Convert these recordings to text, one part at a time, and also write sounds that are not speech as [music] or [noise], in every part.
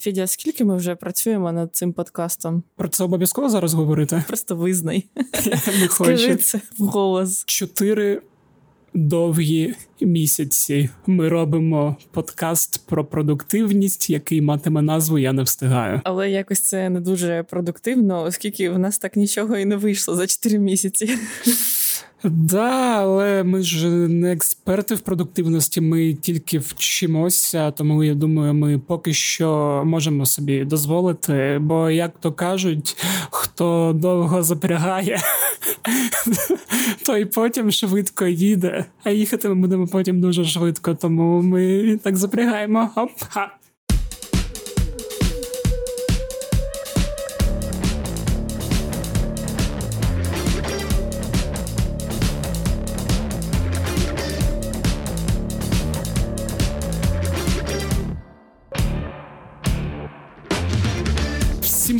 Федя, скільки ми вже працюємо над цим подкастом? Про це обов'язково зараз говорити? Просто визнай. [laughs] Не. Скажи це вголос. Чотири довгі місяці ми робимо подкаст про продуктивність, який матиме назву Я не встигаю. Але якось це не дуже продуктивно, оскільки в нас так нічого і не вийшло за 4 місяці. Да, але ми ж не експерти в продуктивності, ми тільки вчимося, тому я думаю, ми поки що можемо собі дозволити. Бо, як то кажуть, хто довго запрягає, [laughs] той потім швидко їде. А їхати ми будемо потім дуже швидко, тому ми так запрягаємо. Оп-ха.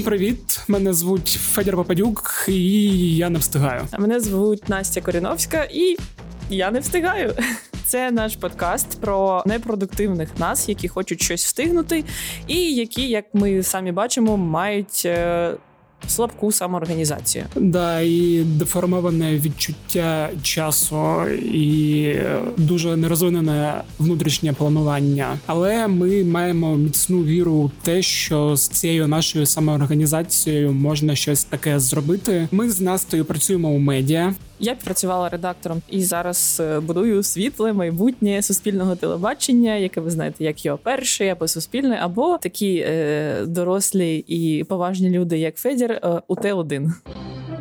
Привіт! Мене звуть Федір Попадюк, і я не встигаю. А мене звуть Настя Коріновська, і я не встигаю. [laughs] Це наш подкаст про непродуктивних нас, які хочуть щось встигнути, і які, як ми самі бачимо, мають е, слабку самоорганізацію. Да, і деформоване відчуття часу, і дуже нерозвинене внутрішнє планування. Але ми маємо міцну віру в те, що з цією нашою самоорганізацією можна щось таке зробити. Ми з Настою працюємо у медіа. Я працювала редактором і зараз е, будую світле майбутнє суспільного телебачення, яке ви знаєте, як його перший або суспільне, або такі е, дорослі і поважні люди, як Федір, е, у Т1.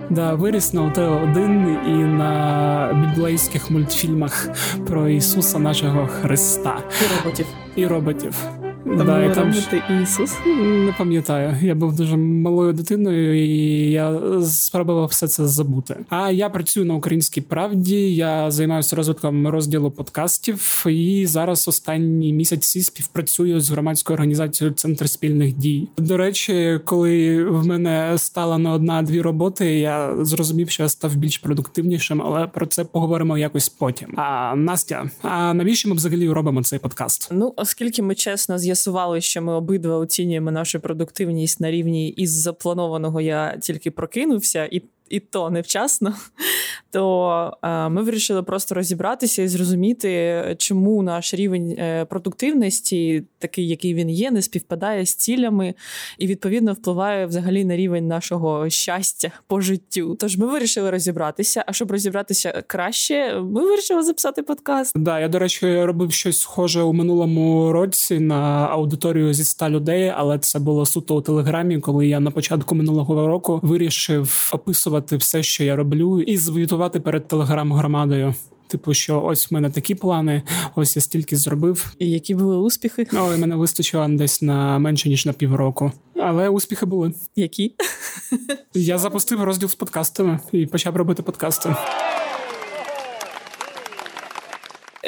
Да, виріс на УТ-1 і на біблейських мультфільмах про Ісуса нашого Христа і роботів. І роботів. Там да, і там робити Ісус? Не пам'ятаю. Я був дуже малою дитиною, і я спробував все це забути. А я працюю на українській правді. Я займаюся розвитком розділу подкастів, і зараз останні місяці співпрацюю з громадською організацією Центр спільних дій. До речі, коли в мене стала не одна-дві роботи, я зрозумів, що я став більш продуктивнішим, але про це поговоримо якось потім. А Настя, а навіщо ми взагалі робимо цей подкаст? Ну, оскільки ми чесно з'ясували, з'ясували, що ми обидва оцінюємо нашу продуктивність на рівні із запланованого. Я тільки прокинувся і і то невчасно, [laughs] то е, ми вирішили просто розібратися і зрозуміти, чому наш рівень е, продуктивності, такий, який він є, не співпадає з цілями і відповідно впливає взагалі на рівень нашого щастя по життю. Тож ми вирішили розібратися. А щоб розібратися краще, ми вирішили записати подкаст. Да, я до речі, робив щось схоже у минулому році на аудиторію зі ста людей, але це було суто у телеграмі, коли я на початку минулого року вирішив описувати описувати все, що я роблю, і звітувати перед телеграм-громадою. Типу, що ось в мене такі плани, ось я стільки зробив. І які були успіхи? Ой, мене вистачило десь на менше ніж на півроку. Але успіхи були. Які? Я запустив розділ з подкастами і почав робити подкасти.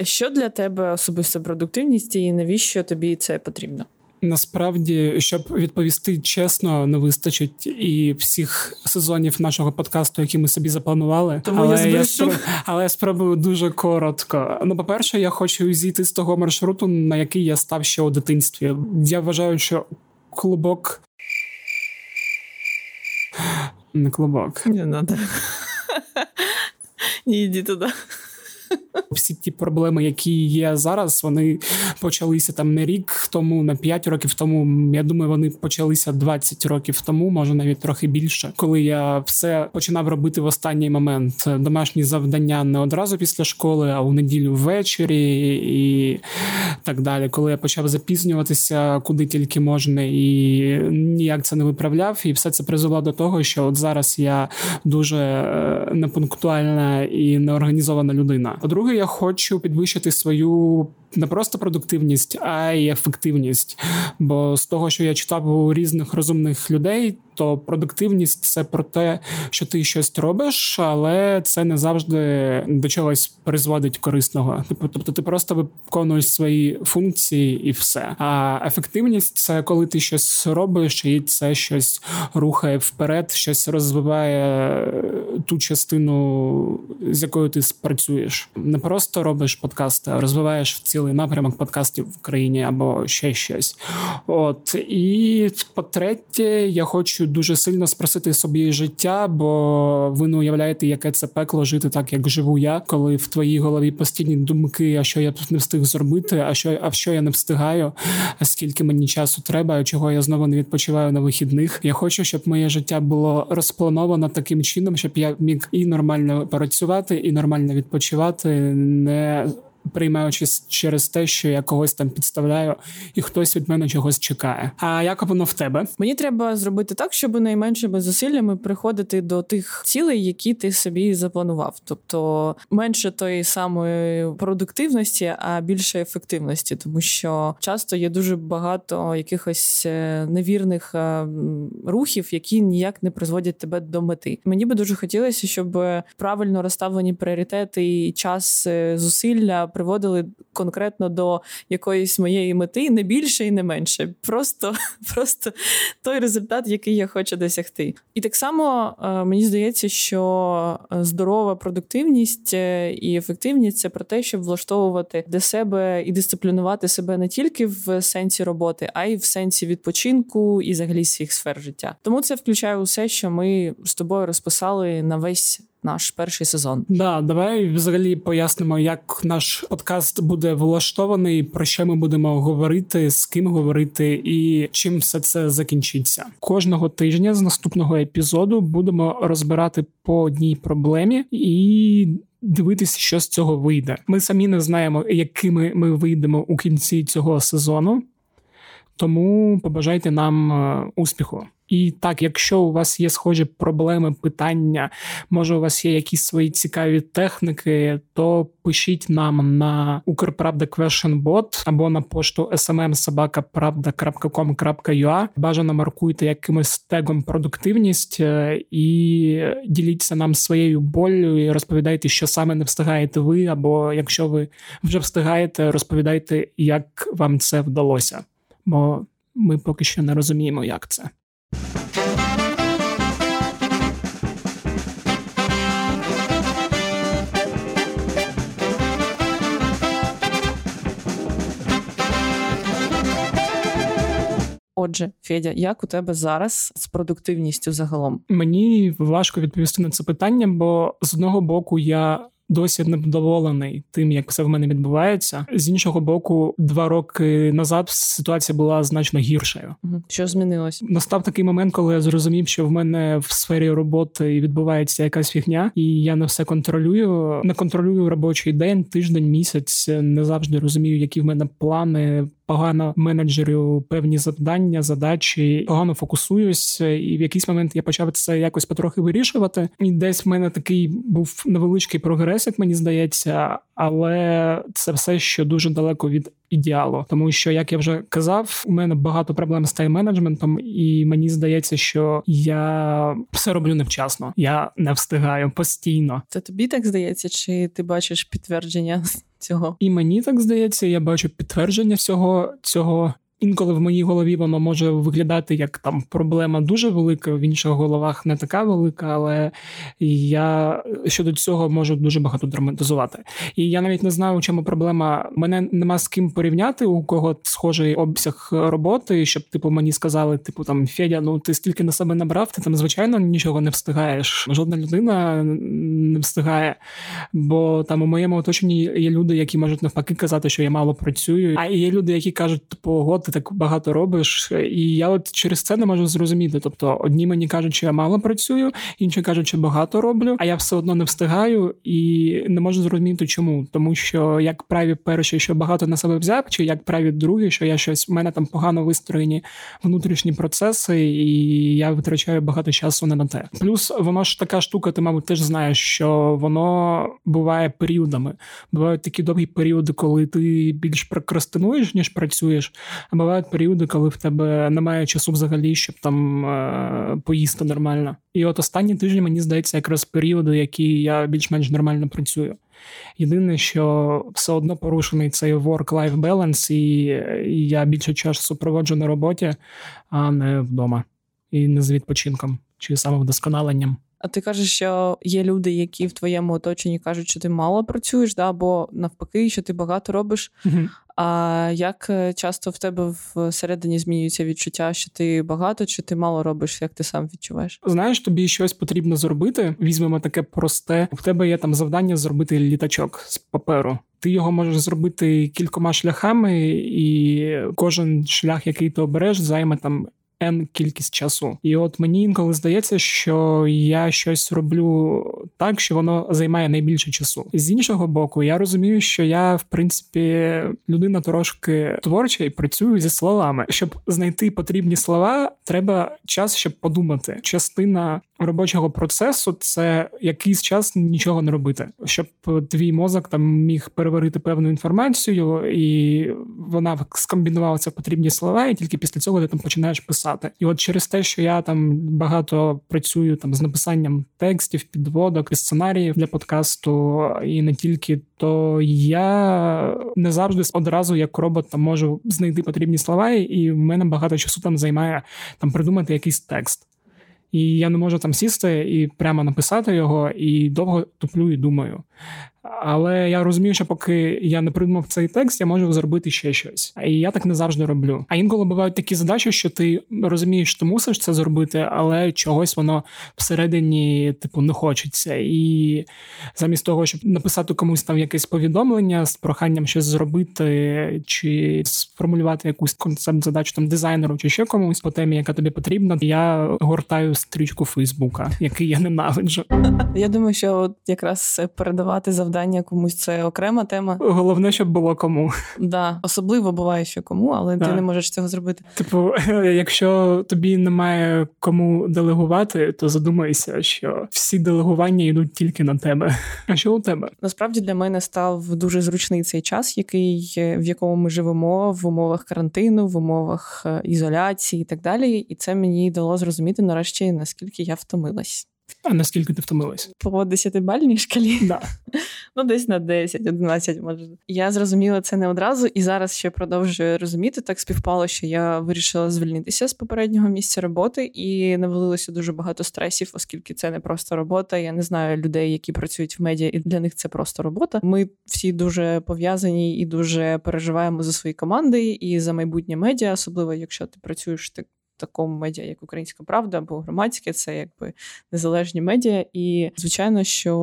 Що для тебе особиста продуктивність, і навіщо тобі це потрібно? Насправді, щоб відповісти чесно, не вистачить і всіх сезонів нашого подкасту, які ми собі запланували. Тому але я, спроб... але я спробую дуже коротко. Ну, по-перше, я хочу зійти з того маршруту, на який я став ще у дитинстві. Я вважаю, що клубок. Не клубок. Не надо. [laughs] Не йди туди. Всі ті проблеми, які є зараз, вони почалися там не рік тому, на 5 років тому. Я думаю, вони почалися 20 років тому, може навіть трохи більше, коли я все починав робити в останній момент. Домашні завдання не одразу після школи, а у неділю ввечері і так далі. Коли я почав запізнюватися, куди тільки можна, і ніяк це не виправляв, і все це призвело до того, що от зараз я дуже е, непунктуальна і неорганізована людина. По-друге, я хочу підвищити свою не просто продуктивність, а й ефективність. Бо з того, що я читав у різних розумних людей, то продуктивність це про те, що ти щось робиш, але це не завжди до чогось призводить корисного. Типу, тобто, ти просто виконуєш свої функції і все. А ефективність це коли ти щось робиш, і це щось рухає вперед, щось розвиває ту частину, з якою ти спрацюєш. Не просто робиш подкасти, а розвиваєш в цілому цілий напрямок подкастів в Україні або ще щось. От і по-третє, я хочу дуже сильно спросити собі життя, бо ви не уявляєте, яке це пекло жити так, як живу я, коли в твоїй голові постійні думки, а що я тут не встиг зробити, а що а що я не встигаю, а скільки мені часу треба, чого я знову не відпочиваю на вихідних. Я хочу, щоб моє життя було розплановано таким чином, щоб я міг і нормально працювати, і нормально відпочивати, не приймаючись через те, що я когось там підставляю, і хтось від мене чогось чекає. А як воно в тебе? Мені треба зробити так, щоб найменшими зусиллями приходити до тих цілей, які ти собі запланував. Тобто менше тої самої продуктивності, а більше ефективності, тому що часто є дуже багато якихось е, невірних е, рухів, які ніяк не призводять тебе до мети. Мені би дуже хотілося, щоб правильно розставлені пріоритети і час е, зусилля приводили конкретно до якоїсь моєї мети, не більше і не менше. Просто [laughs] просто той результат, який я хочу досягти. І так само е, мені здається, що е, здорова продуктивність е, і ефективність це про те, щоб влаштовувати для себе і дисциплінувати себе не тільки в сенсі роботи, а й в сенсі відпочинку і взагалі всіх сфер життя. Тому це включає усе, що ми з тобою розписали на весь наш перший сезон. Да, давай взагалі пояснимо, як наш подкаст буде влаштований, про що ми будемо говорити, з ким говорити і чим все це закінчиться. Кожного тижня з наступного епізоду будемо розбирати по одній проблемі і. Дивитися, що з цього вийде. Ми самі не знаємо, якими ми вийдемо у кінці цього сезону, тому побажайте нам е, успіху. І так, якщо у вас є схожі проблеми, питання, може у вас є якісь свої цікаві техніки, то пишіть нам на Укрправда QuestionBot або на пошту smmsobaka.pravda.com.ua. Бажано маркуйте якимось тегом продуктивність е, і діліться нам своєю болю і розповідайте, що саме не встигаєте ви, або якщо ви вже встигаєте, розповідайте, як вам це вдалося. Бо ми поки що не розуміємо, як це. Отже, Федя, як у тебе зараз з продуктивністю загалом? Мені важко відповісти на це питання, бо з одного боку я досі невдоволений тим, як все в мене відбувається. З іншого боку, два роки назад ситуація була значно гіршою. Що змінилось? Настав такий момент, коли я зрозумів, що в мене в сфері роботи відбувається якась фігня, і я не все контролюю. Не контролюю робочий день, тиждень, місяць. Не завжди розумію, які в мене плани погано менеджерю певні завдання, задачі, погано фокусуюсь, і в якийсь момент я почав це якось потрохи вирішувати. І десь в мене такий був невеличкий прогрес, як мені здається, але це все ще дуже далеко від ідеалу, тому що, як я вже казав, у мене багато проблем з тайм-менеджментом, і мені здається, що я все роблю невчасно. Я не встигаю постійно. Це тобі так здається, чи ти бачиш підтвердження цього? І мені так здається, я бачу підтвердження всього цього. Інколи в моїй голові воно може виглядати як там проблема дуже велика, в інших головах не така велика, але я щодо цього можу дуже багато драматизувати. І я навіть не знаю, у чому проблема. Мене нема з ким порівняти, у кого схожий обсяг роботи, щоб типу мені сказали, типу там Федя, ну ти стільки на себе набрав, ти там звичайно нічого не встигаєш. Жодна людина не встигає. Бо там у моєму оточенні є люди, які можуть навпаки казати, що я мало працюю. А є люди, які кажуть, типу, от ти так багато робиш, і я от через це не можу зрозуміти. Тобто, одні мені кажуть, що я мало працюю, інші кажуть, що багато роблю, а я все одно не встигаю і не можу зрозуміти, чому. Тому що як праві перші, що багато на себе взяв, чи як праві другі, що я щось в мене там погано вистроєні внутрішні процеси, і я витрачаю багато часу не на те. Плюс воно ж така штука, ти, мабуть, теж знаєш, що воно буває періодами. Бувають такі довгі періоди, коли ти більш прокрастинуєш, ніж працюєш бувають періоди, коли в тебе немає часу взагалі, щоб там е, поїсти нормально. І от останні тижні мені здається, якраз періоди, які я більш-менш нормально працюю. Єдине, що все одно порушений цей work-life balance, і я більше часу проводжу на роботі, а не вдома, і не з відпочинком чи самовдосконаленням. А ти кажеш, що є люди, які в твоєму оточенні кажуть, що ти мало працюєш, да, або навпаки, що ти багато робиш. Угу. А як е, часто в тебе всередині змінюється відчуття, що ти багато чи ти мало робиш, як ти сам відчуваєш? Знаєш, тобі щось потрібно зробити. Візьмемо таке просте. В тебе є там завдання зробити літачок з паперу. Ти його можеш зробити кількома шляхами, і кожен шлях, який ти обереш, займе там N кількість часу. І от мені інколи здається, що я щось роблю так, що воно займає найбільше часу. З іншого боку, я розумію, що я, в принципі, людина трошки творча і працюю зі словами. Щоб знайти потрібні слова, треба час, щоб подумати. Частина робочого процесу це якийсь час нічого не робити, щоб твій мозок там міг переварити певну інформацію, і вона скомбінувалася в потрібні слова, і тільки після цього ти там починаєш писати. І от через те, що я там багато працюю там з написанням текстів, підводок, сценаріїв для подкасту, і не тільки. То я не завжди одразу як робот там можу знайти потрібні слова, і в мене багато часу там займає там придумати якийсь текст і я не можу там сісти і прямо написати його, і довго туплю і думаю. Але я розумію, що поки я не придумав цей текст, я можу зробити ще щось. І я так не завжди роблю. А інколи бувають такі задачі, що ти розумієш, що ти мусиш це зробити, але чогось воно всередині, типу, не хочеться. І замість того, щоб написати комусь там якесь повідомлення з проханням щось зробити, чи сформулювати якусь концепт задачу там дизайнеру, чи ще комусь по темі, яка тобі потрібна, я гортаю стрічку Фейсбука, який я ненавиджу. Я думаю, що от якраз передавати завдання завдання комусь це окрема тема. Головне, щоб було кому. Да, Особливо буває, що кому, але да. ти не можеш цього зробити. Типу, [laughs] якщо тобі немає кому делегувати, то задумайся, що всі делегування йдуть тільки на тебе. А що у тебе? Насправді для мене став дуже зручний цей час, який в якому ми живемо в умовах карантину, в умовах е, ізоляції і так далі. І це мені дало зрозуміти нарешті наскільки я втомилась. А наскільки ти втомилась? По десятибальній шкалі? Да. [laughs] Ну, десь на 10-11, може. Я зрозуміла це не одразу, і зараз ще продовжую розуміти. Так співпало, що я вирішила звільнитися з попереднього місця роботи, і навалилося дуже багато стресів, оскільки це не просто робота. Я не знаю людей, які працюють в медіа, і для них це просто робота. Ми всі дуже пов'язані і дуже переживаємо за свої команди і за майбутнє медіа, особливо якщо ти працюєш так такому медіа, як Українська Правда або громадське, це якби незалежні медіа. І звичайно, що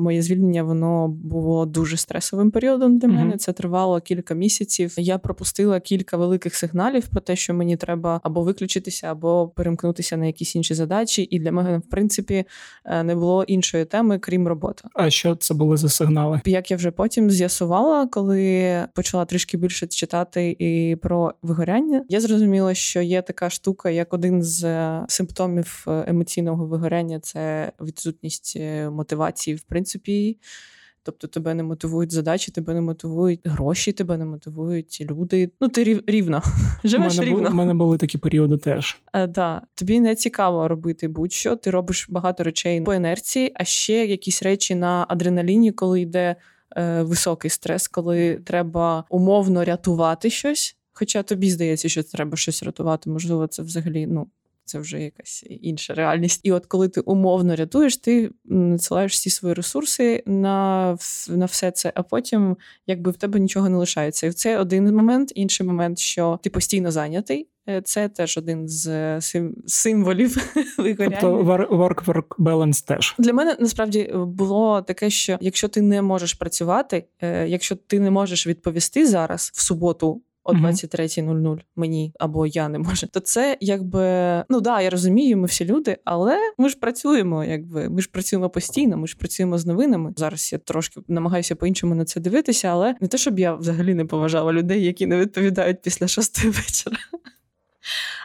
моє звільнення воно було дуже стресовим періодом для мене. Mm-hmm. Це тривало кілька місяців. Я пропустила кілька великих сигналів про те, що мені треба або виключитися, або перемкнутися на якісь інші задачі. І для мене, в принципі, е, не було іншої теми, крім роботи. А що це були за сигнали? Як я вже потім з'ясувала, коли почала трішки більше читати і про вигоряння, я зрозуміла, що є така штука штука, як один з е, симптомів е, емоційного вигоряння це відсутність е, мотивації, в принципі. Тобто тебе не мотивують задачі, тебе не мотивують гроші, тебе не мотивують люди. Ну, ти рівно. [laughs] Живеш мене рівно. У мене були такі періоди теж. А, да. Тобі не цікаво робити будь-що. Ти робиш багато речей по інерції, а ще якісь речі на адреналіні, коли йде е, високий стрес, коли треба умовно рятувати щось. Хоча тобі здається, що треба щось рятувати, можливо, це взагалі ну. Це вже якась інша реальність. І от коли ти умовно рятуєш, ти надсилаєш всі свої ресурси на на все це, а потім якби в тебе нічого не лишається. І це один момент. Інший момент, що ти постійно зайнятий. Е, це теж один з символів [laughs] вигоряння. Тобто work-work balance теж. Для мене насправді було таке, що якщо ти не можеш працювати, е, якщо ти не можеш відповісти зараз в суботу о 23.00 мені або я не можу, то це якби ну да, я розумію, ми всі люди, але ми ж працюємо, якби ми ж працюємо постійно, ми ж працюємо з новинами. Зараз я трошки намагаюся по-іншому на це дивитися, але не те, щоб я взагалі не поважала людей, які не відповідають після шостої вечора.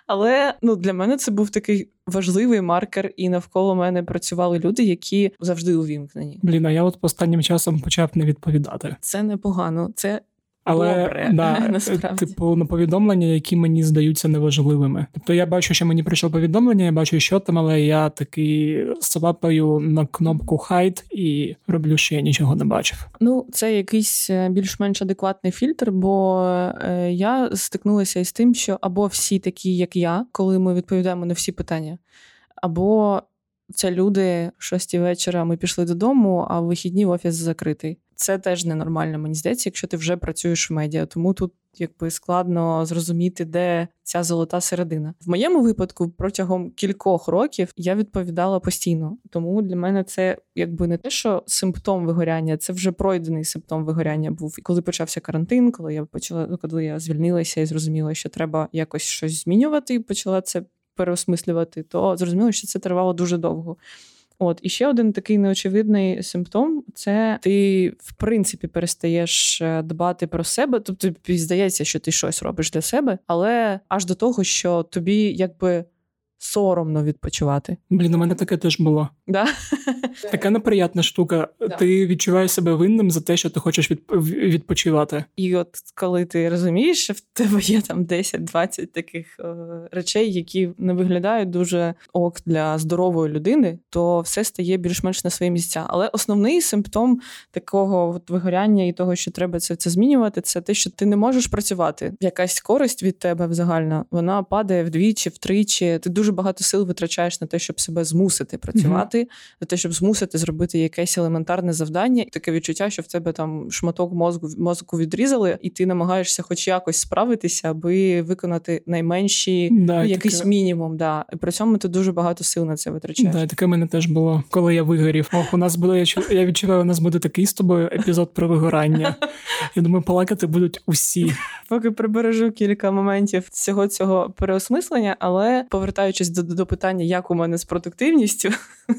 Але ну для мене це був такий важливий маркер, і навколо мене працювали люди, які завжди увімкнені. Блін, а я от останнім часом почав не відповідати. Це непогано. Це але Добре, да, насправді. типу на повідомлення, які мені здаються неважливими. Тобто я бачу, що мені прийшло повідомлення, я бачу, що там, але я такий свапаю на кнопку хайт і роблю, що я нічого не бачив. Ну, це якийсь е, більш-менш адекватний фільтр, бо е, я стикнулася із тим, що або всі такі, як я, коли ми відповідаємо на всі питання, або Це люди шості вечора. Ми пішли додому, а в вихідні офіс закритий. Це теж ненормально, мені здається, якщо ти вже працюєш в медіа. Тому тут якби складно зрозуміти, де ця золота середина. В моєму випадку протягом кількох років я відповідала постійно. Тому для мене це якби не те, що симптом вигоряння, це вже пройдений симптом вигоряння був. І коли почався карантин, коли я почала, коли я звільнилася і зрозуміла, що треба якось щось змінювати, і почала це переосмислювати, то зрозуміло, що це тривало дуже довго. От і ще один такий неочевидний симптом це ти, в принципі, перестаєш е, дбати про себе. Тобто тобі здається, що ти щось робиш для себе, але аж до того, що тобі якби соромно відпочивати. Блін, у мене таке теж було. Да? [laughs] Така неприятна штука. Да. Ти відчуваєш себе винним за те, що ти хочеш відпочивати. І от коли ти розумієш, що в тебе є там 10-20 таких е, речей, які не виглядають дуже ок для здорової людини, то все стає більш-менш на свої місця. Але основний симптом такого от вигоряння і того, що треба це це змінювати, це те, що ти не можеш працювати. Якась користь від тебе взагально вона падає вдвічі, втричі. Ти дуже багато сил витрачаєш на те, щоб себе змусити працювати, mm-hmm. на те, щоб змусити зробити якесь елементарне завдання, таке відчуття, що в тебе там шматок мозку мозку відрізали, і ти намагаєшся, хоч якось справитися, аби виконати найменші да, ну, якийсь таке... мінімум. Да. І при цьому ти дуже багато сил на це витрачаєш. Да, Таке мене теж було, коли я вигорів. Ох, у нас буде я відчуваю, у нас буде такий з тобою епізод про вигорання. Я думаю, плакати будуть усі. Поки прибережу кілька моментів всього цього переосмислення, але повертаючись до, до питання, як у мене з продуктивністю,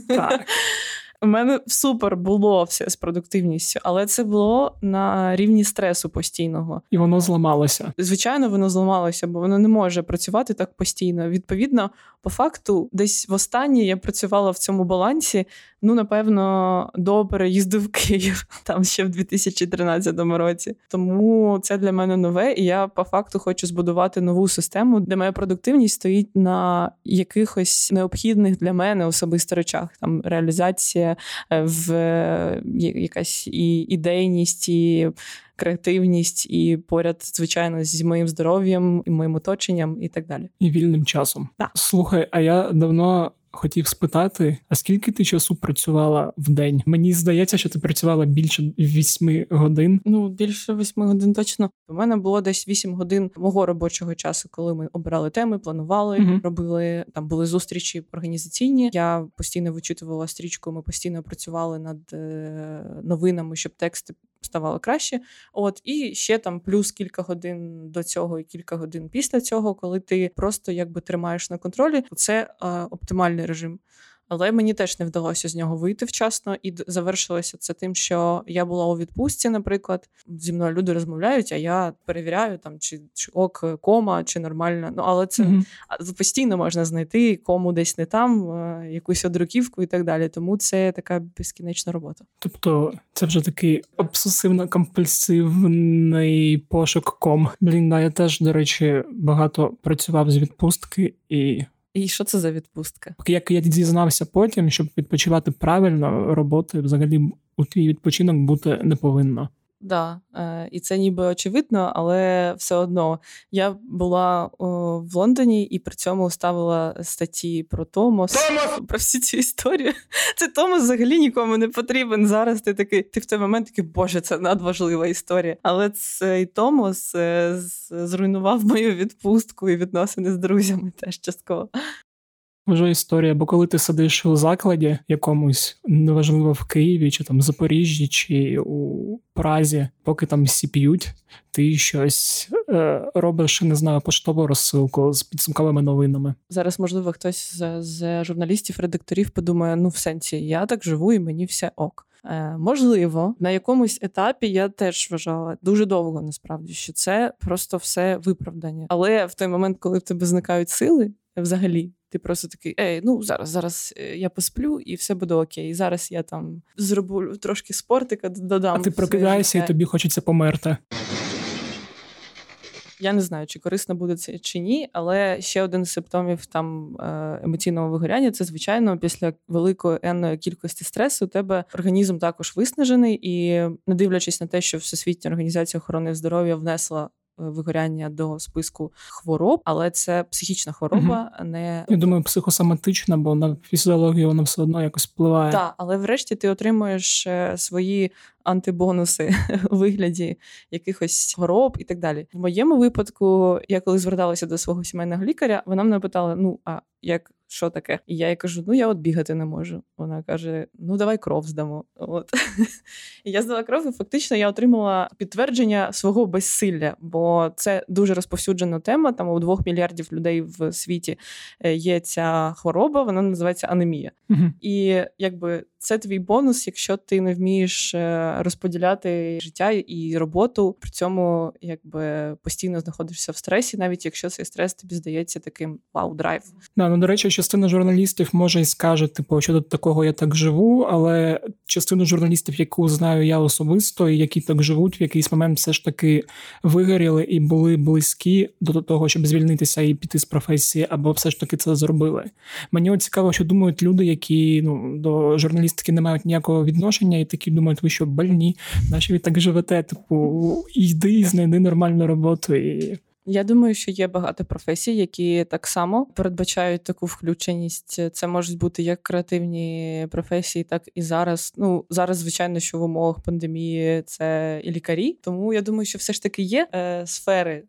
так. [laughs] У мене супер було все з продуктивністю, але це було на рівні стресу постійного. І воно зламалося. Звичайно, воно зламалося, бо воно не може працювати так постійно. Відповідно, по факту, десь востаннє я працювала в цьому балансі. Ну, напевно, до переїзду в Київ [laughs] там ще в 2013 році. Тому це для мене нове, і я по факту хочу збудувати нову систему, де моя продуктивність стоїть на якихось необхідних для мене особисто речах. Там реалізація в е, якась і ідейність, і креативність, і поряд, звичайно, зі моїм здоров'ям і моїм оточенням, і так далі. І вільним часом. Так. Слухай, а я давно хотів спитати, а скільки ти часу працювала в день? Мені здається, що ти працювала більше вісьми годин. Ну більше восьми годин точно. У мене було десь вісім годин мого робочого часу, коли ми обирали теми, планували, uh робили там були зустрічі організаційні. Я постійно вичитувала стрічку. Ми постійно працювали над е, новинами, щоб тексти ставало краще. От і ще там плюс кілька годин до цього і кілька годин після цього, коли ти просто якби тримаєш на контролі, це е, оптимальний режим. Але мені теж не вдалося з нього вийти вчасно, і завершилося це тим, що я була у відпустці, наприклад. Зі мною люди розмовляють, а я перевіряю там, чи чи ок, кома, чи нормально. Ну але це mm-hmm. постійно можна знайти кому десь не там, е, якусь одруківку і так далі. Тому це така безкінечна робота. Тобто, це вже такий обсесивно-компульсивний пошук ком. Блін, да, я теж, до речі, багато працював з відпустки і. І що це за відпустка? Як я дізнався потім, щоб відпочивати правильно, роботи взагалі у твій відпочинок бути не повинно. Да, е, і це ніби очевидно, але все одно я була в Лондоні і при цьому ставила статті про Томос, Томос! про всі ці історії. Це Томос взагалі нікому не потрібен. Зараз ти такий, ти в той момент такий, боже, це надважлива історія. Але цей Томос е, зруйнував мою відпустку і відносини з друзями теж частково. Вже історія, бо коли ти сидиш у закладі якомусь, неважливо в Києві, чи там Запоріжжі, чи у Празі, поки там всі п'ють, ти щось е, робиш, не знаю, поштову розсилку з підсумковими новинами. Зараз, можливо, хтось з, з журналістів, редакторів подумає: ну в сенсі, я так живу і мені все ок. Е, Можливо, на якомусь етапі я теж вважала дуже довго, насправді, що це просто все виправдання. Але в той момент, коли в тебе зникають сили, взагалі. Ти просто такий, ей, ну зараз, зараз е, я посплю і все буде окей. Зараз я там зроблю трошки спортика, додам. А ти прокидаєшся і тобі хочеться померти. Я не знаю, чи корисно буде це чи ні, але ще один з симптомів там е, емоційного вигоряння це, звичайно, після великої енної кількості стресу у тебе організм також виснажений, і не дивлячись на те, що Всесвітня організація охорони здоров'я внесла вигоряння до списку хвороб, але це психічна хвороба, угу. не я думаю, психосоматична, бо на фізіологію вона все одно якось впливає. Так, але врешті ти отримуєш е, свої антибонуси [laughs] у вигляді якихось хвороб і так далі. В моєму випадку, я коли зверталася до свого сімейного лікаря, вона мене питала: ну а як що таке? І я їй кажу: ну я от бігати не можу. Вона каже: Ну давай кров здамо. От і я здала кров, і фактично я отримала підтвердження свого безсилля, бо це дуже розповсюджена тема. Там у двох мільярдів людей в світі е, є ця хвороба, вона називається анемія. Угу. І якби це твій бонус, якщо ти не вмієш е, розподіляти життя і роботу, при цьому якби постійно знаходишся в стресі, навіть якщо цей стрес тобі здається таким вау драйв. Да, ну до речі, частина журналістів може і скаже, типу, що до такого я так живу, але частину журналістів, яку знаю я особисто, і які так живуть, в якийсь момент все ж таки вигоріли і були близькі до того, щоб звільнитися і піти з професії, або все ж таки це зробили. Мені цікаво, що думають люди, які ну до журналістики не мають ніякого відношення, і такі думають, ви що больні, наші ви так живете? Типу, йди знайди нормальну роботу і. Я думаю, що є багато професій, які так само передбачають таку включеність. Це можуть бути як креативні професії, так і зараз. Ну зараз, звичайно, що в умовах пандемії це і лікарі. Тому я думаю, що все ж таки є е, сфери,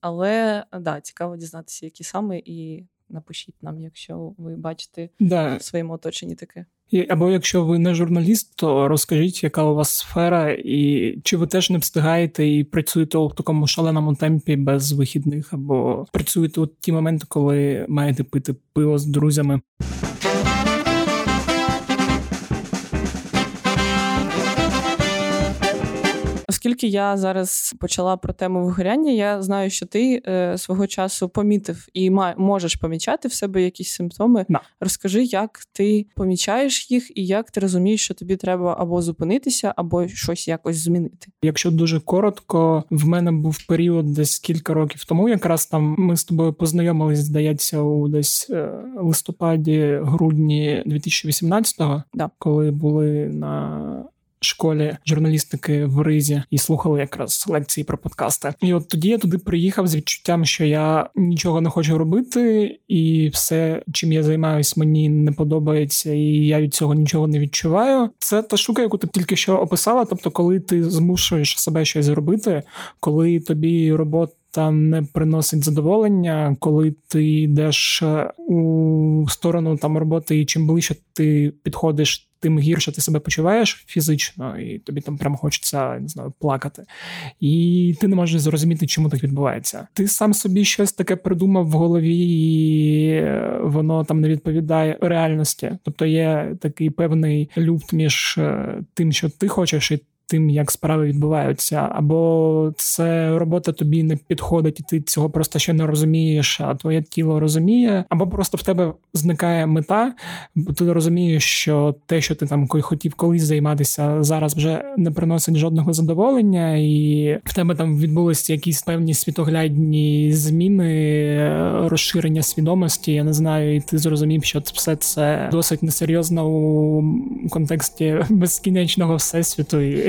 але да, цікаво дізнатися, які саме, і напишіть нам, якщо ви бачите да. в своєму оточенні таке. Або якщо ви не журналіст, то розкажіть, яка у вас сфера, і чи ви теж не встигаєте і працюєте у такому шаленому темпі без вихідних, або працюєте у ті моменти, коли маєте пити пиво з друзями. Оскільки я зараз почала про тему вигоряння, я знаю, що ти е, свого часу помітив і ма- можеш помічати в себе якісь симптоми. Да. Розкажи, як ти помічаєш їх, і як ти розумієш, що тобі треба або зупинитися, або щось якось змінити. Якщо дуже коротко, в мене був період десь кілька років тому. Якраз там ми з тобою познайомились, здається, у десь е, листопаді, грудні 2018-го, да. коли були на школі журналістики в Ризі і слухали якраз лекції про подкасти. І от тоді я туди приїхав з відчуттям, що я нічого не хочу робити, і все, чим я займаюсь, мені не подобається, і я від цього нічого не відчуваю. Це та штука, яку ти тільки що описала. Тобто, коли ти змушуєш себе щось зробити, коли тобі робота. Та не приносить задоволення, коли ти йдеш у сторону там роботи, і чим ближче ти підходиш тим гірше ти себе почуваєш фізично, і тобі там прям хочеться не знаю, плакати. І ти не можеш зрозуміти, чому так відбувається. Ти сам собі щось таке придумав в голові, і воно там не відповідає реальності. Тобто є такий певний люфт між е, тим, що ти хочеш, і тим, як справи відбуваються, або це робота тобі не підходить, і ти цього просто ще не розумієш, а твоє тіло розуміє, або просто в тебе зникає мета, бо ти розумієш, що те, що ти там хотів колись займатися, зараз вже не приносить жодного задоволення, і в тебе там відбулися якісь певні світоглядні зміни, розширення свідомості. Я не знаю, і ти зрозумів, що все це досить несерйозно у контексті [laughs] безкінечного всесвіту.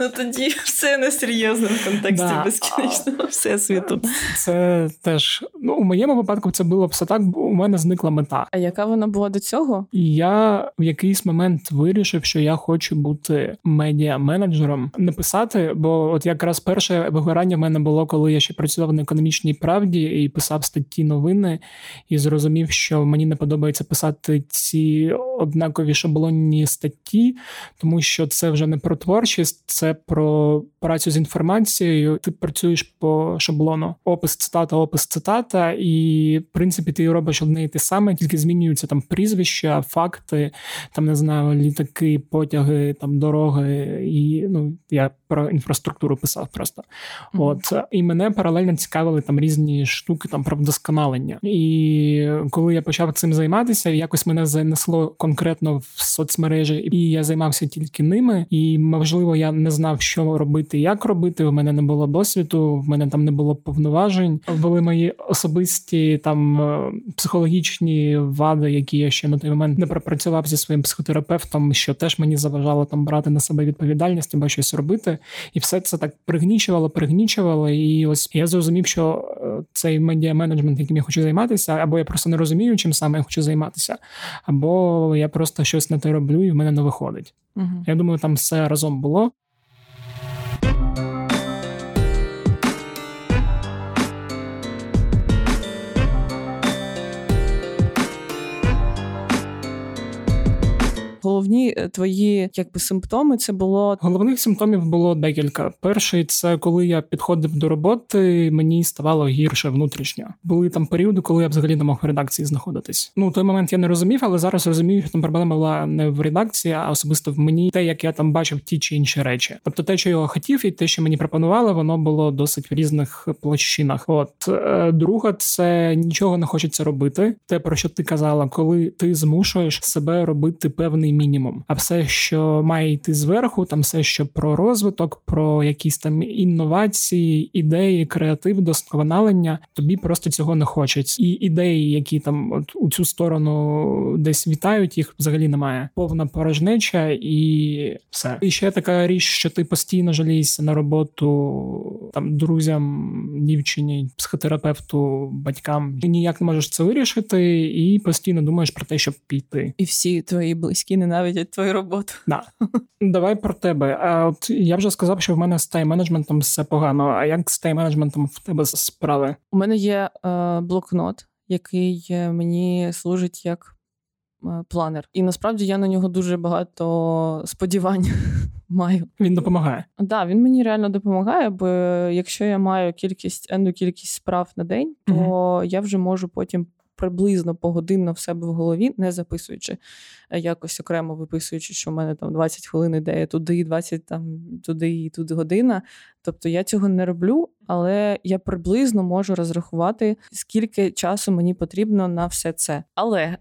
Ну тоді все несерйозно в контексті да. безкінечного всесвіту. Це теж ну у моєму випадку це було все так, бо у мене зникла мета. А яка вона була до цього? Я в якийсь момент вирішив, що я хочу бути медіа-менеджером, не писати, бо от якраз перше вигорання в мене було, коли я ще працював на економічній правді і писав статті новини, і зрозумів, що мені не подобається писати ці однакові шаблонні статті, тому що це вже не про творчість, це про працю з інформацією. Ти працюєш по шаблону. Опис цитата, опис цитата, і в принципі ти робиш одне і те саме, тільки змінюються там прізвища, факти, там не знаю, літаки, потяги, там дороги. І ну я про інфраструктуру писав просто. Mm-hmm. От і мене паралельно цікавили там різні штуки там про вдосконалення. І коли я почав цим займатися, якось мене занесло конкретно в соцмережі, і я займався тільки ними. І можливо, я не знав, що робити, як робити. У мене не було досвіду, в мене там не було повноважень. Були мої особисті там е, психологічні вади, які я ще на той момент не пропрацював зі своїм психотерапевтом, що теж мені заважало там брати на себе відповідальність або щось робити. І все це так пригнічувало, пригнічувало. І ось я зрозумів, що е, цей медіа менеджмент, яким я хочу займатися, або я просто не розумію, чим саме я хочу займатися, або я просто щось не те роблю, і в мене не виходить. Угу. Я думаю, там все разом було. Головні е, твої якби симптоми це було головних симптомів було декілька. Перший це коли я підходив до роботи, мені ставало гірше внутрішньо. Були там періоди, коли я взагалі не мог в редакції знаходитись. Ну той момент я не розумів, але зараз розумію, що там проблема була не в редакції, а особисто в мені те, як я там бачив ті чи інші речі. Тобто, те, що я хотів, і те, що мені пропонували, воно було досить в різних площинах. От е, друга, це нічого не хочеться робити. Те про що ти казала, коли ти змушуєш себе робити певний мінімум. А все, що має йти зверху, там все, що про розвиток, про якісь там інновації, ідеї, креатив, досконалення, тобі просто цього не хочеться. І ідеї, які там от у цю сторону десь вітають, їх взагалі немає. Повна порожнеча і все. І ще така річ, що ти постійно жалієшся на роботу там друзям, дівчині, психотерапевту, батькам. Ти ніяк не можеш це вирішити, і постійно думаєш про те, щоб піти. І всі твої близькі не ненавидять твою роботу. Да. Давай про тебе. А от я вже сказав, що в мене з тайм-менеджментом все погано. А як з тайм-менеджментом в тебе справи? У мене є е, блокнот, який е, мені служить як е, планер. І насправді я на нього дуже багато сподівань. [laughs] Маю він допомагає. Так, да, він мені реально допомагає, бо якщо я маю кількість енну кількість справ на день, то uh я вже можу потім приблизно погодинно в себе в голові, не записуючи, е, якось окремо виписуючи, що в мене там 20 хвилин ідея туди, 20 там туди і тут година. Тобто я цього не роблю, але я приблизно можу розрахувати, скільки часу мені потрібно на все це. Але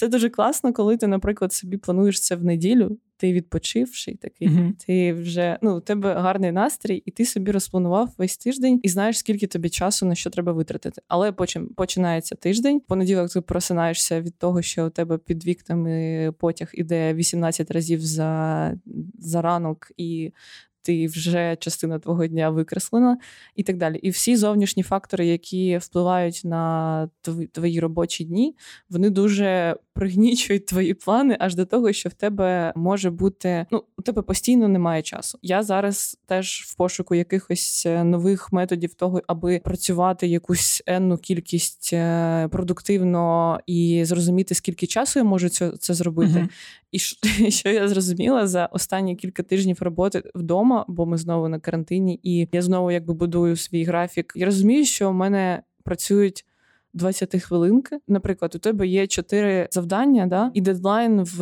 це дуже класно, коли ти, наприклад, собі плануєш це в неділю ти відпочивший такий, uh-huh. ти вже ну у тебе гарний настрій, і ти собі розпланував весь тиждень і знаєш, скільки тобі часу на що треба витратити. Але потім починається тиждень. Понеділок ти просинаєшся від того, що у тебе під вікнами потяг іде 18 разів за, за ранок, і ти вже частина твого дня викреслена, і так далі. І всі зовнішні фактори, які впливають на твої робочі дні, вони дуже пригнічують твої плани аж до того, що в тебе може бути ну у тебе постійно немає часу. Я зараз теж в пошуку якихось е, нових методів того, аби працювати якусь енну кількість е, продуктивно і зрозуміти, скільки часу я можу це, це зробити. Uh-huh. І [laughs] що я зрозуміла за останні кілька тижнів роботи вдома, бо ми знову на карантині, і я знову якби будую свій графік. Я розумію, що в мене працюють 20 хвилинки. Наприклад, у тебе є чотири завдання, да, і дедлайн в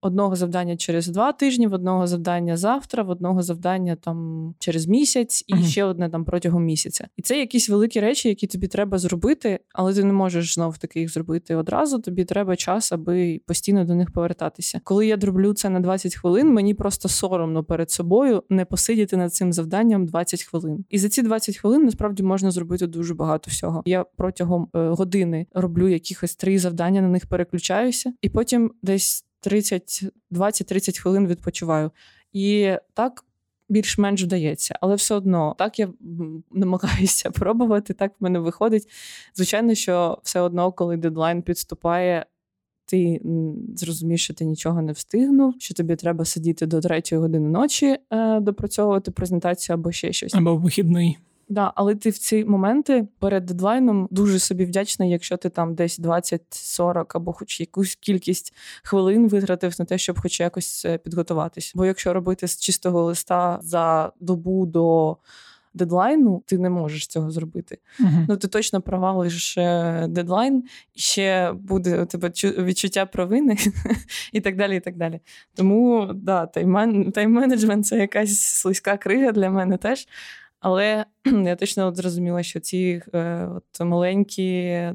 одного завдання через два тижні, в одного завдання завтра, в одного завдання там через місяць, і uh-huh. ще одне там протягом місяця. І це якісь великі речі, які тобі треба зробити, але ти не можеш знов таки їх зробити одразу. Тобі треба час, аби постійно до них повертатися. Коли я роблю це на 20 хвилин, мені просто соромно перед собою не посидіти над цим завданням 20 хвилин. І за ці 20 хвилин насправді можна зробити дуже багато всього. Я протягом е, години роблю якихось три завдання, на них переключаюся, і потім десь 30, 20-30 хвилин відпочиваю. І так більш-менш вдається, але все одно так я намагаюся [laughs] пробувати, так в мене виходить. Звичайно, що все одно, коли дедлайн підступає. Ти зрозумієш, що ти нічого не встигнув, що тобі треба сидіти до третьої години ночі, е, допрацьовувати презентацію або ще щось. Або вихідний. Да, але ти в ці моменти перед дедлайном дуже собі вдячний, якщо ти там десь 20-40 або хоч якусь кількість хвилин витратив на те, щоб хоч якось е, підготуватись. Бо якщо робити з чистого листа за добу до дедлайну, ти не можеш цього зробити. Uh-huh. Ну ти точно провалиш е, дедлайн, і ще буде у тебе відчуття провини [laughs] і так далі. і так далі. Тому да, тайм-менеджмент – це якась слизька крига для мене теж. Але [clears throat] я точно от зрозуміла, що ці е, от маленькі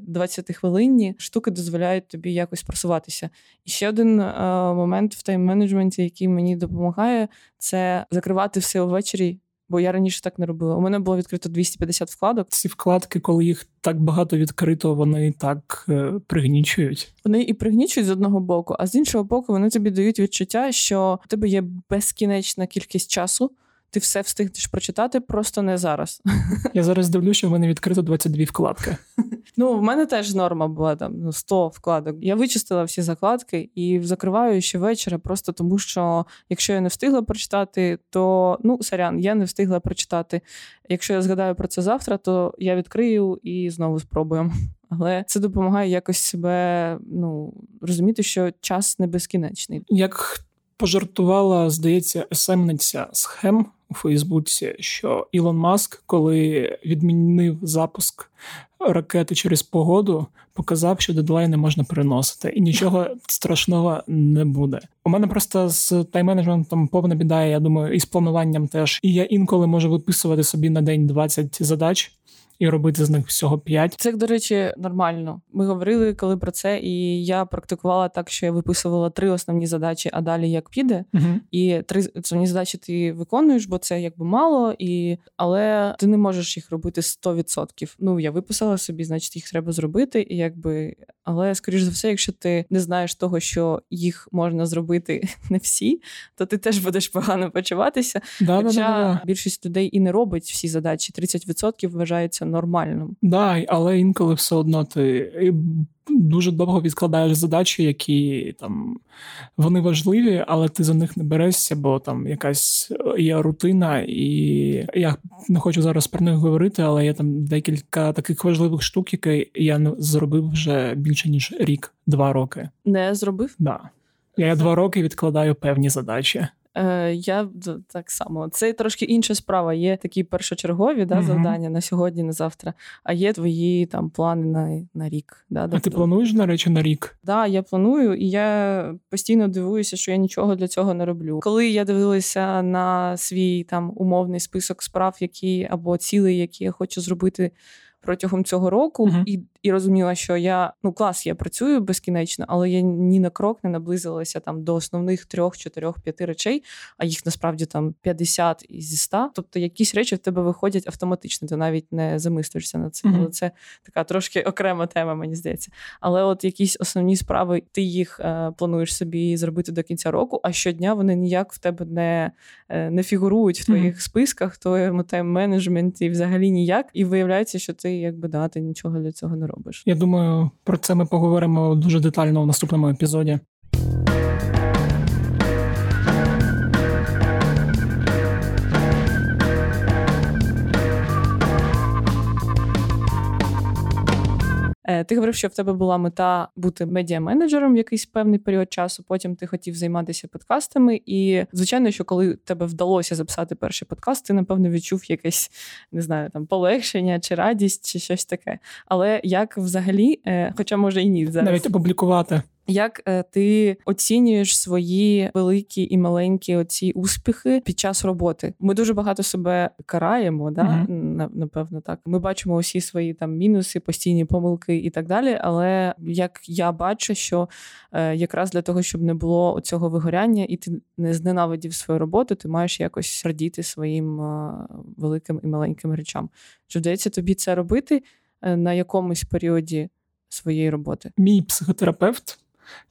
20-хвилинні штуки дозволяють тобі якось просуватися. І ще один е, момент в тайм-менеджменті, який мені допомагає, це закривати все увечері Бо я раніше так не робила. У мене було відкрито 250 вкладок. Ці вкладки, коли їх так багато відкрито, вони так е, пригнічують. Вони і пригнічують з одного боку, а з іншого боку, вони тобі дають відчуття, що в тебе є безкінечна кількість часу. Ти все встигнеш прочитати, просто не зараз. [laughs] Я зараз дивлюся, що в мене відкрито 22 вкладки. [laughs] Ну, в мене теж норма була там ну, 100 вкладок. Я вичистила всі закладки і закриваю ще вечора, просто тому що якщо я не встигла прочитати, то ну сорян, я не встигла прочитати. Якщо я згадаю про це завтра, то я відкрию і знову спробуємо. [laughs] Але це допомагає якось себе ну розуміти, що час не безкінечний. Як пожартувала, здається, есемниця схем у Фейсбуці, що Ілон Маск, коли відмінив запуск ракети через погоду, показав, що дедлайни можна переносити, і нічого страшного не буде. У мене просто з тайм-менеджментом повна біда. Я думаю, і з плануванням теж. І я інколи можу виписувати собі на день 20 задач і робити з них всього п'ять. Це, до речі, нормально. Ми говорили коли про це, і я практикувала так, що я виписувала три основні задачі, а далі як піде. Угу. І три основні задачі ти виконуєш, бо це якби мало, і але ти не можеш їх робити 100%. Ну я виписала собі, значить їх треба зробити, і якби. Але скоріш за все, якщо ти не знаєш того, що їх можна зробити [laughs] не всі, то ти теж будеш погано почуватися. Да, Хоча да, да, більшість людей і не робить всі задачі. 30% вважається нормальним. Да, але інколи все одно ти дуже довго відкладаєш задачі, які там вони важливі, але ти за них не берешся, бо там якась є рутина, і я не хочу зараз про них говорити, але є там декілька таких важливих штук, які я не зробив вже більше ніж рік-два роки. Не зробив? Да. Я два роки відкладаю певні задачі. Е, Я так само. Це трошки інша справа. Є такі першочергові да, uh завдання на сьогодні, на завтра, а є твої там плани на на рік. Да, А ти тобто плануєш, на речі, на рік? Так, да, я планую, і я постійно дивуюся, що я нічого для цього не роблю. Коли я дивилася на свій там умовний список справ, які або цілей, які я хочу зробити протягом цього року, uh-huh. і і розуміла, що я ну клас, я працюю безкінечно, але я ні на крок не наблизилася там до основних трьох, чотирьох, п'яти речей, а їх насправді там 50 зі 100. Тобто якісь речі в тебе виходять автоматично, ти навіть не замислюєшся на це. Uh-huh. Але це така трошки [laughs] окрема тема, мені здається. Але от якісь основні справи, ти їх е, плануєш собі зробити до кінця року, а щодня вони ніяк в тебе не е, не фігурують в твоїх uh-huh. списках, в твоєму тайм-менеджменті взагалі ніяк. І виявляється, що ти якби да, ти нічого для цього не робиш. Я думаю, про це ми поговоримо дуже детально в наступному епізоді. Ти говорив, що в тебе була мета бути медіа-менеджером в якийсь певний період часу. Потім ти хотів займатися подкастами. І звичайно, що коли тебе вдалося записати перший подкаст, ти напевно відчув якесь не знаю, там полегшення чи радість, чи щось таке. Але як взагалі, е, хоча може і ні, зараз. навіть опублікувати. Як е, ти оцінюєш свої великі і маленькі оці успіхи під час роботи? Ми дуже багато себе караємо, да uh-huh. напевно, так. Ми бачимо усі свої там мінуси, постійні помилки і так далі. Але як я бачу, що е, якраз для того, щоб не було цього вигоряння, і ти не зненавидів свою роботу, ти маєш якось радіти своїм е, великим і маленьким речам. Чи вдається тобі це робити на якомусь періоді своєї роботи? Мій психотерапевт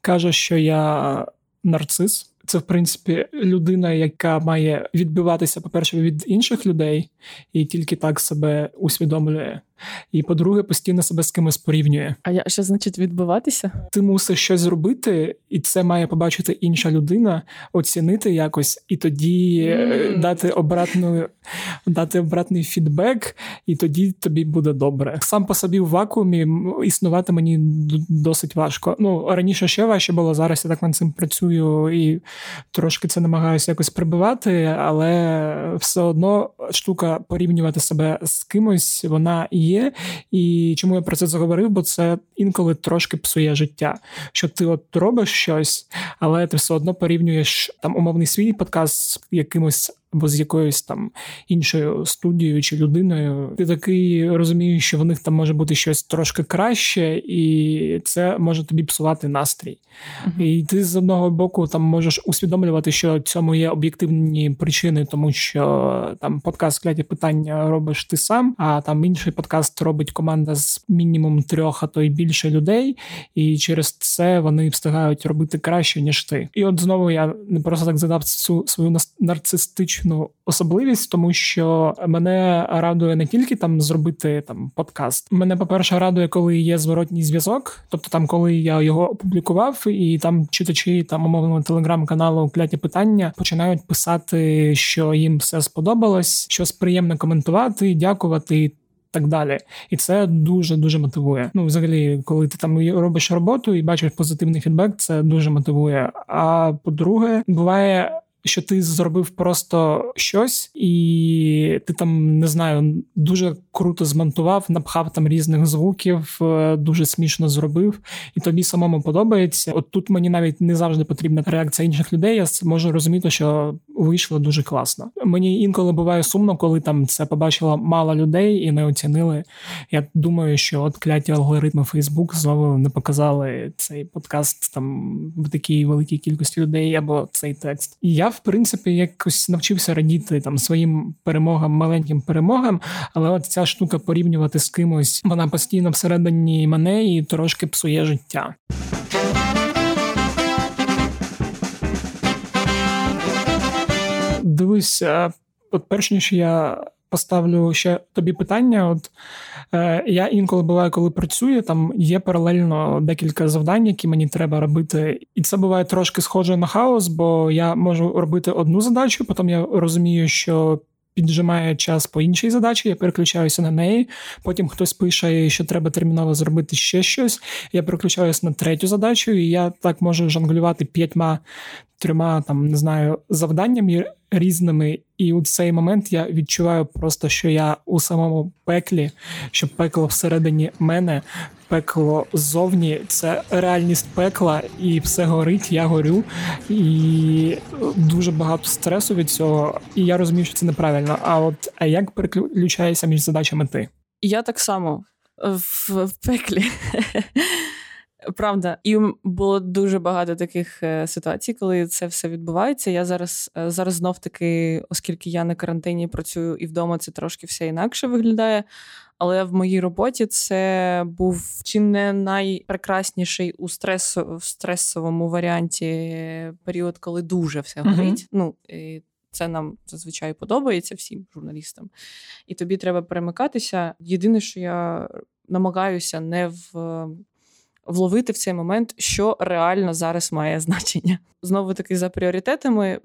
каже, що я нарцис. Це, в принципі, людина, яка має відбиватися, по-перше, від інших людей, і тільки так себе усвідомлює. І по-друге, постійно себе з кимось порівнює. А я що значить відбиватися? Ти мусиш щось зробити, і це має побачити інша людина, оцінити якось, і тоді mm. дати обратну, дати обратний фідбек, і тоді тобі буде добре. Сам по собі в вакуумі існувати мені досить важко. Ну раніше ще важче було. Зараз я так над цим працюю і трошки це намагаюся якось прибивати, але все одно штука порівнювати себе з кимось, вона є. І чому я про це заговорив? Бо це інколи трошки псує життя. Що ти от робиш щось, але ти все одно порівнюєш там умовний свій подкаст з якимось або з якоюсь там іншою студією чи людиною, ти такий розумієш, що в них там може бути щось трошки краще, і це може тобі псувати настрій. Uh-huh. І ти з одного боку там можеш усвідомлювати, що цьому є об'єктивні причини, тому що там подкаст кляті питання робиш ти сам, а там інший подкаст робить команда з мінімум трьох, а то й більше людей, і через це вони встигають робити краще ніж ти. І от знову я не просто так задав цю свою нарцистичну особливість, тому що мене радує не тільки там зробити там подкаст. Мене, по-перше, радує, коли є зворотній зв'язок. Тобто, там, коли я його опублікував, і там читачі там умовного телеграм-каналу кляті питання починають писати, що їм все сподобалось, щось приємне коментувати, дякувати так далі. І це дуже дуже мотивує. Ну, взагалі, коли ти там робиш роботу і бачиш позитивний фідбек, це дуже мотивує. А по-друге, буває що ти зробив просто щось, і ти там не знаю, дуже круто змонтував, напхав там різних звуків, е, дуже смішно зробив, і тобі самому подобається. От тут мені навіть не завжди потрібна реакція інших людей. Я можу розуміти, що вийшло дуже класно. Мені інколи буває сумно, коли там це побачило мало людей і не оцінили. Я думаю, що от кляті алгоритми Фейсбук знову не показали цей подкаст там в такій великій кількості людей або цей текст. Я в принципі якось навчився радіти там своїм перемогам, маленьким перемогам, але от ця штука порівнювати з кимось, вона постійно всередині мене і трошки псує життя. Дивись, от перш ніж я поставлю ще тобі питання. От е, я інколи буваю, коли працюю, там є паралельно декілька завдань, які мені треба робити, і це буває трошки схоже на хаос, бо я можу робити одну задачу, потім я розумію, що. Піджимає час по іншій задачі, я переключаюся на неї. Потім хтось пише, що треба терміново зробити ще щось. Я переключаюся на третю задачу, і я так можу жонглювати п'ятьма трьома там не знаю завданнями різними, і у цей момент я відчуваю просто, що я у самому пеклі, що пекло всередині мене, пекло ззовні, це реальність пекла, і все горить, я горю, і дуже багато стресу від цього. І я розумію, що це неправильно. А от а як переключаєшся між задачами ти? Я так само в, в пеклі. [laughs] Правда, і було дуже багато таких е, ситуацій, коли це все відбувається. Я зараз е, зараз знов таки, оскільки я на карантині працюю і вдома це трошки все інакше виглядає. Але в моїй роботі це був чи не найпрекрасніший у стресу, в стресовому варіанті період, коли дуже все горить. Uh-huh. Ну і це нам зазвичай подобається всім журналістам. І тобі треба перемикатися. Єдине, що я намагаюся не в вловити в цей момент, що реально зараз має [laughs] значення. Знову таки за пріоритетами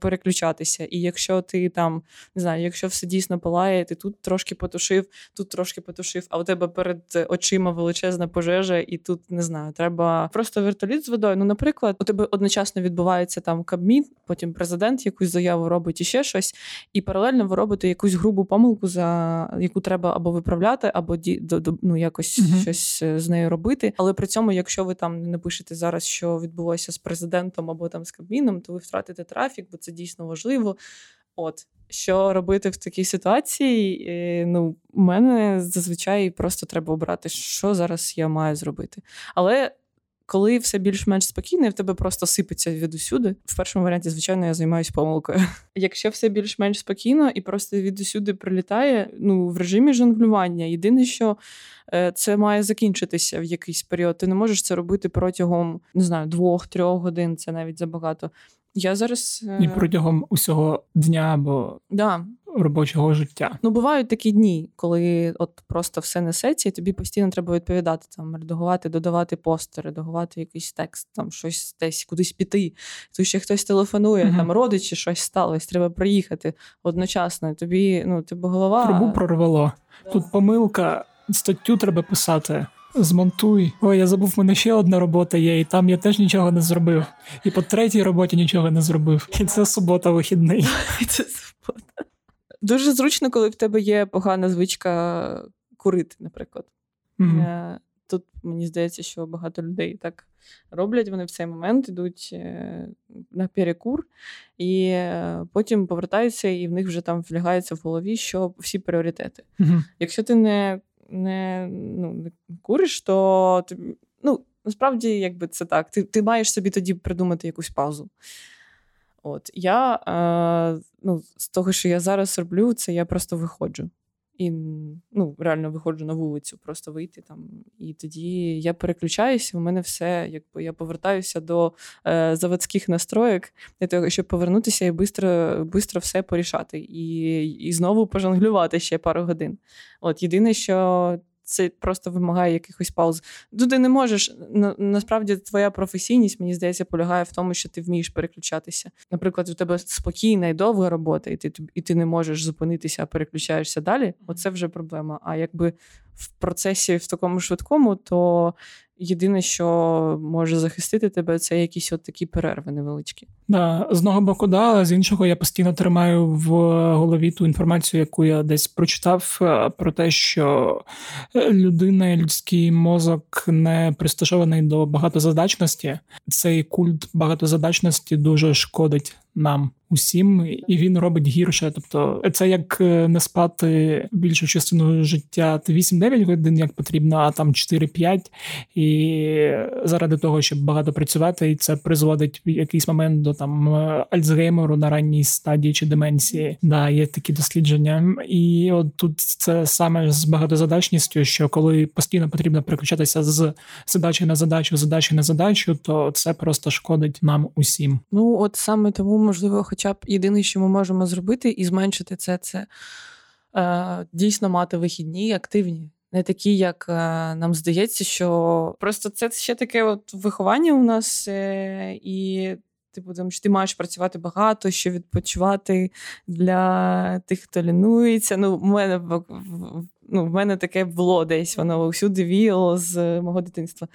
переключатися. І якщо ти там не знаю, якщо все дійсно палає, ти тут трошки потушив, тут трошки потушив, а у тебе перед очима величезна пожежа, і тут не знаю, треба просто вертоліт з водою. Ну, наприклад, у тебе одночасно відбувається там кабмін, потім президент якусь заяву робить і ще щось, і паралельно ви робите якусь грубу помилку, за яку треба або виправляти, або ді, ну, якось uh щось е, з нею робити. Але при цьому, якщо ви там не напишете зараз, що відбулося з президентом або там з кабміном, то ви втратите трафік бо це дійсно важливо. От що робити в такій ситуації? Е, ну, у мене зазвичай просто треба обрати, що зараз я маю зробити. Але коли все більш-менш спокійно, і в тебе просто сипеться від усюди. В першому варіанті, звичайно, я займаюся помилкою. [laughs] Якщо все більш-менш спокійно і просто від усюди прилітає, ну в режимі жонглювання. Єдине, що е, це має закінчитися в якийсь період. Ти не можеш це робити протягом не знаю двох-трьох годин. Це навіть забагато. Я зараз і е, протягом усього дня або да. робочого життя. Ну бувають такі дні, коли от просто все несеться, і тобі постійно треба відповідати там, редагувати, додавати постери, редагувати якийсь текст, там щось десь кудись піти. Тут ще хтось телефонує, uh там родичі щось сталося, треба приїхати одночасно. Тобі ну тебе голова трубу прорвало. Да. Тут помилка, статтю треба писати. Змонтуй. Ой, я забув, в мене ще одна робота є, і там я теж нічого не зробив. І по третій роботі нічого не зробив. І це субота вихідний. [laughs] Це субота. Дуже зручно, коли в тебе є погана звичка курити, наприклад. Mm-hmm. тут мені здається, що багато людей так роблять. Вони в цей момент йдуть е, на перекур, і е, потім повертаються, і в них вже там влягається в голові, що всі пріоритети. Угу. Якщо ти не не, ну, не куриш, то ти, ну, насправді, якби це так. Ти ти маєш собі тоді придумати якусь паузу. От я е, ну, з того, що я зараз роблю, це я просто виходжу. І ну, реально виходжу на вулицю, просто вийти там. І тоді я переключаюся, у мене все, якби я повертаюся до е, заводських настроєк для того, щоб повернутися і швидко все порішати. І і знову пожонглювати ще пару годин. От єдине, що це просто вимагає якихось пауз. Туди не можеш. На, насправді, твоя професійність, мені здається, полягає в тому, що ти вмієш переключатися. Наприклад, у тебе спокійна і довга робота, і ти і ти не можеш зупинитися, а переключаєшся далі. Оце вже проблема. А якби в процесі в такому швидкому, то єдине, що може захистити тебе, це якісь от такі перерви невеличкі. Да, з одного боку, да, але з іншого я постійно тримаю в голові ту інформацію, яку я десь прочитав, е, про те, що людина, людський мозок не пристосований до багатозадачності. Цей культ багатозадачності дуже шкодить нам усім, і він робить гірше. Тобто, це як е, не спати більшу частину життя 8-9 годин, як потрібно, а там 4-5, і заради того, щоб багато працювати, і це призводить в якийсь момент до там е, Альцгеймеру на ранній стадії чи деменції. Да, є такі дослідження, і от тут це саме з багатозадачністю, що коли постійно потрібно переключатися з задачі на задачу, задачі на задачу, то це просто шкодить нам усім. Ну от саме тому можливо, хоча б єдине, що ми можемо зробити, і зменшити це, це е, дійсно мати вихідні активні. Не такі, як е, нам здається, що просто це ще таке от виховання у нас, е, і типу, тому що ти маєш працювати багато, що відпочивати для тих, хто лінується. Ну, в мене ну, в мене таке було десь, воно всюди віяло з мого дитинства.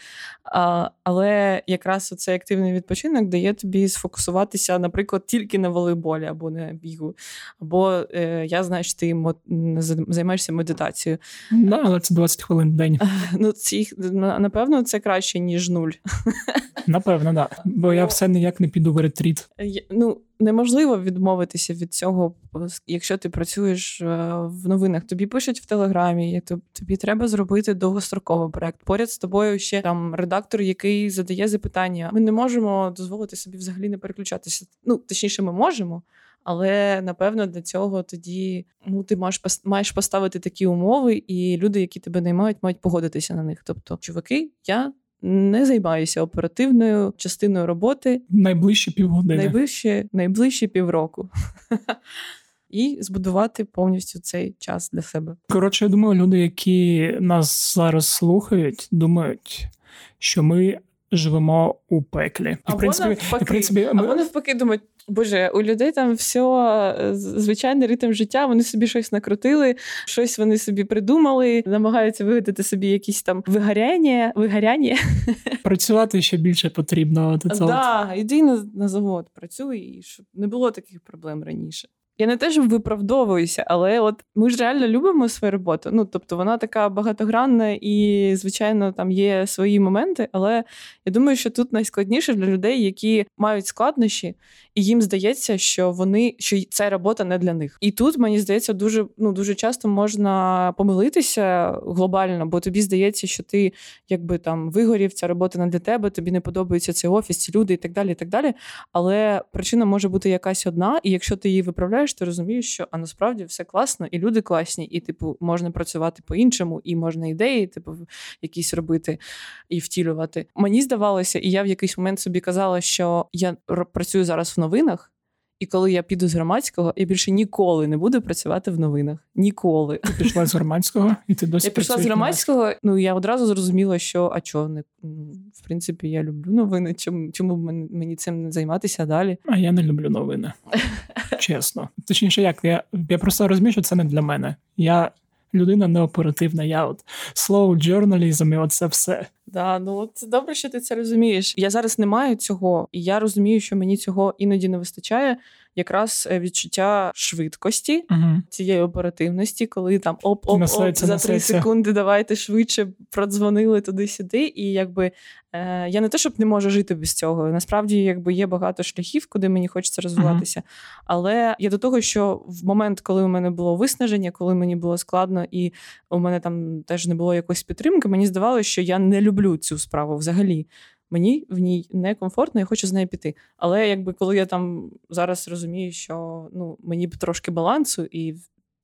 А, Але якраз цей активний відпочинок дає тобі сфокусуватися, наприклад, тільки на волейболі або на бігу. Або е, я знаю, що ти мо... займаєшся медитацією. Да, але це 20 хвилин в день. [laughs] Ну, ці, Напевно, це краще, ніж нуль. Напевно, так. Да. Бо я все ніяк не піду в ретріт. Ну, неможливо відмовитися від цього, якщо ти працюєш е, в новинах. Тобі пишуть в телеграмі, тобі треба зробити довгостроковий проект. Поряд з тобою ще там редактор, який задає запитання. Ми не можемо дозволити собі взагалі не переключатися. Ну точніше, ми можемо. Але напевно для цього тоді ну ти маєш маєш поставити такі умови, і люди, які тебе наймають, мають погодитися на них. Тобто, чуваки, я не займаюся оперативною частиною роботи найближчі півгодини. Найближче, найближчі півроку. І збудувати повністю цей час для себе. Коротше, я думаю, люди, які нас зараз слухають, думають, що ми живемо у пеклі. І, в принципі, навпаки, в принципі, ми... Або навпаки думають, Боже, у людей там все звичайний ритм життя. Вони собі щось накрутили, щось вони собі придумали, намагаються вигадати собі якісь там вигаряння. вигаряння. [laughs] Працювати ще більше потрібно. Так, да, іди на, на завод, працюй, і щоб не було таких проблем раніше. Я не теж виправдовуюся, але от ми ж реально любимо свою роботу. Ну тобто вона така багатогранна і, звичайно, там є свої моменти. Але я думаю, що тут найскладніше для людей, які мають складнощі, і їм здається, що вони що ця робота не для них. І тут мені здається, дуже ну дуже часто можна помилитися глобально, бо тобі здається, що ти якби там вигорів, ця робота не для тебе, тобі не подобається цей офіс, ці люди і так далі. і так далі. Але причина може бути якась одна, і якщо ти її виправляєш, ти розумієш, що а насправді все класно, і люди класні, і типу можна працювати по-іншому, і можна ідеї, типу, якісь робити і втілювати. Мені здавалося, і я в якийсь момент собі казала, що я працюю зараз в новинах. І коли я піду з громадського, я більше ніколи не буду працювати в новинах. Ніколи. Ти пішла з громадського, і ти досі я пішла з громадського. Ну я одразу зрозуміла, що а чого не в принципі я люблю новини. Чому чому мені цим не займатися далі? А я не люблю новини. [laughs] Чесно, точніше, як я я просто розумію, що це не для мене. Я людина неоперативна. Я от slow journalism і оце все. Да, ну це добре, що ти це розумієш. Я зараз не маю цього, і я розумію, що мені цього іноді не вистачає. Якраз е, відчуття швидкості Угу. цієї оперативності, коли там оп-оп-оп, за три секунди давайте швидше продзвонили туди-сюди. І якби е, я не те, щоб не можу жити без цього. Насправді, якби є багато шляхів, куди мені хочеться розвиватися. Але я до того, що в момент, коли у мене було виснаження, коли мені було складно, і у мене там теж не було якоїсь підтримки, мені здавалося, що я не люблю цю справу взагалі. Мені в ній некомфортно, я хочу з неї піти. Але якби коли я там зараз розумію, що ну мені б трошки балансу, і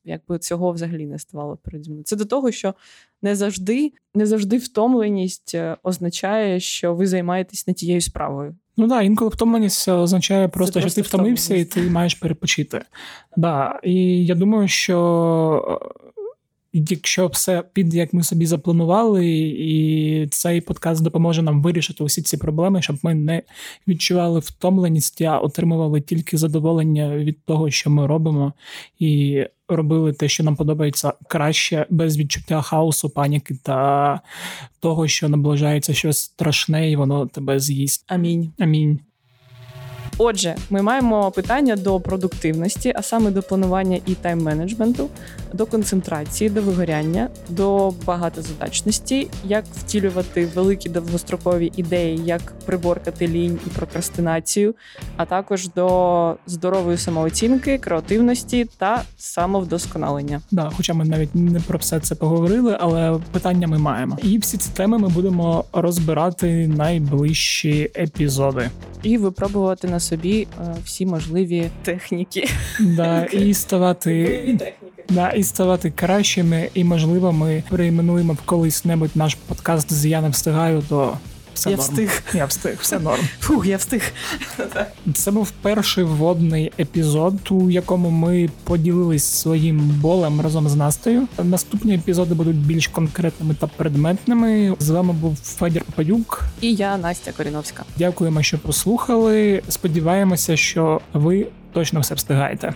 якби цього взагалі не ставало переді мною. Це до того, що не завжди, не завжди втомленість е, означає, що ви займаєтесь не тією справою. Ну да, інколи втомленість означає просто, що просто ти втомився і ти маєш перепочити. Да. І я думаю, що е, якщо все піде, як ми собі запланували, і цей подкаст допоможе нам вирішити усі ці проблеми, щоб ми не відчували втомленість, а отримували тільки задоволення від того, що ми робимо, і робили те, що нам подобається краще, без відчуття хаосу, паніки та того, що наближається щось страшне, і воно тебе з'їсть. Амінь. Амінь. Отже, ми маємо питання до продуктивності, а саме до планування і тайм-менеджменту, до концентрації, до вигоряння, до багатозадачності, як втілювати великі довгострокові ідеї, як приборкати лінь і прокрастинацію, а також до здорової самооцінки, креативності та самовдосконалення. Да, хоча ми навіть не про все це поговорили, але питання ми маємо. І всі ці теми ми будемо розбирати найближчі епізоди. І випробувати на собі е, всі можливі техніки. Да, [laughs] і ставати да, і ставати кращими, і можливо, ми перейменуємо колись-небудь наш подкаст з я не встигаю до все Я норм. встиг. [laughs] Я встиг, все норм. Фух, я встиг. [laughs] Це був перший вводний епізод, у якому ми поділились своїм болем разом з Настею. Наступні епізоди будуть більш конкретними та предметними. З вами був Федір Попадюк. І я Настя Коріновська. Дякуємо, що послухали. Сподіваємося, що ви точно все встигаєте.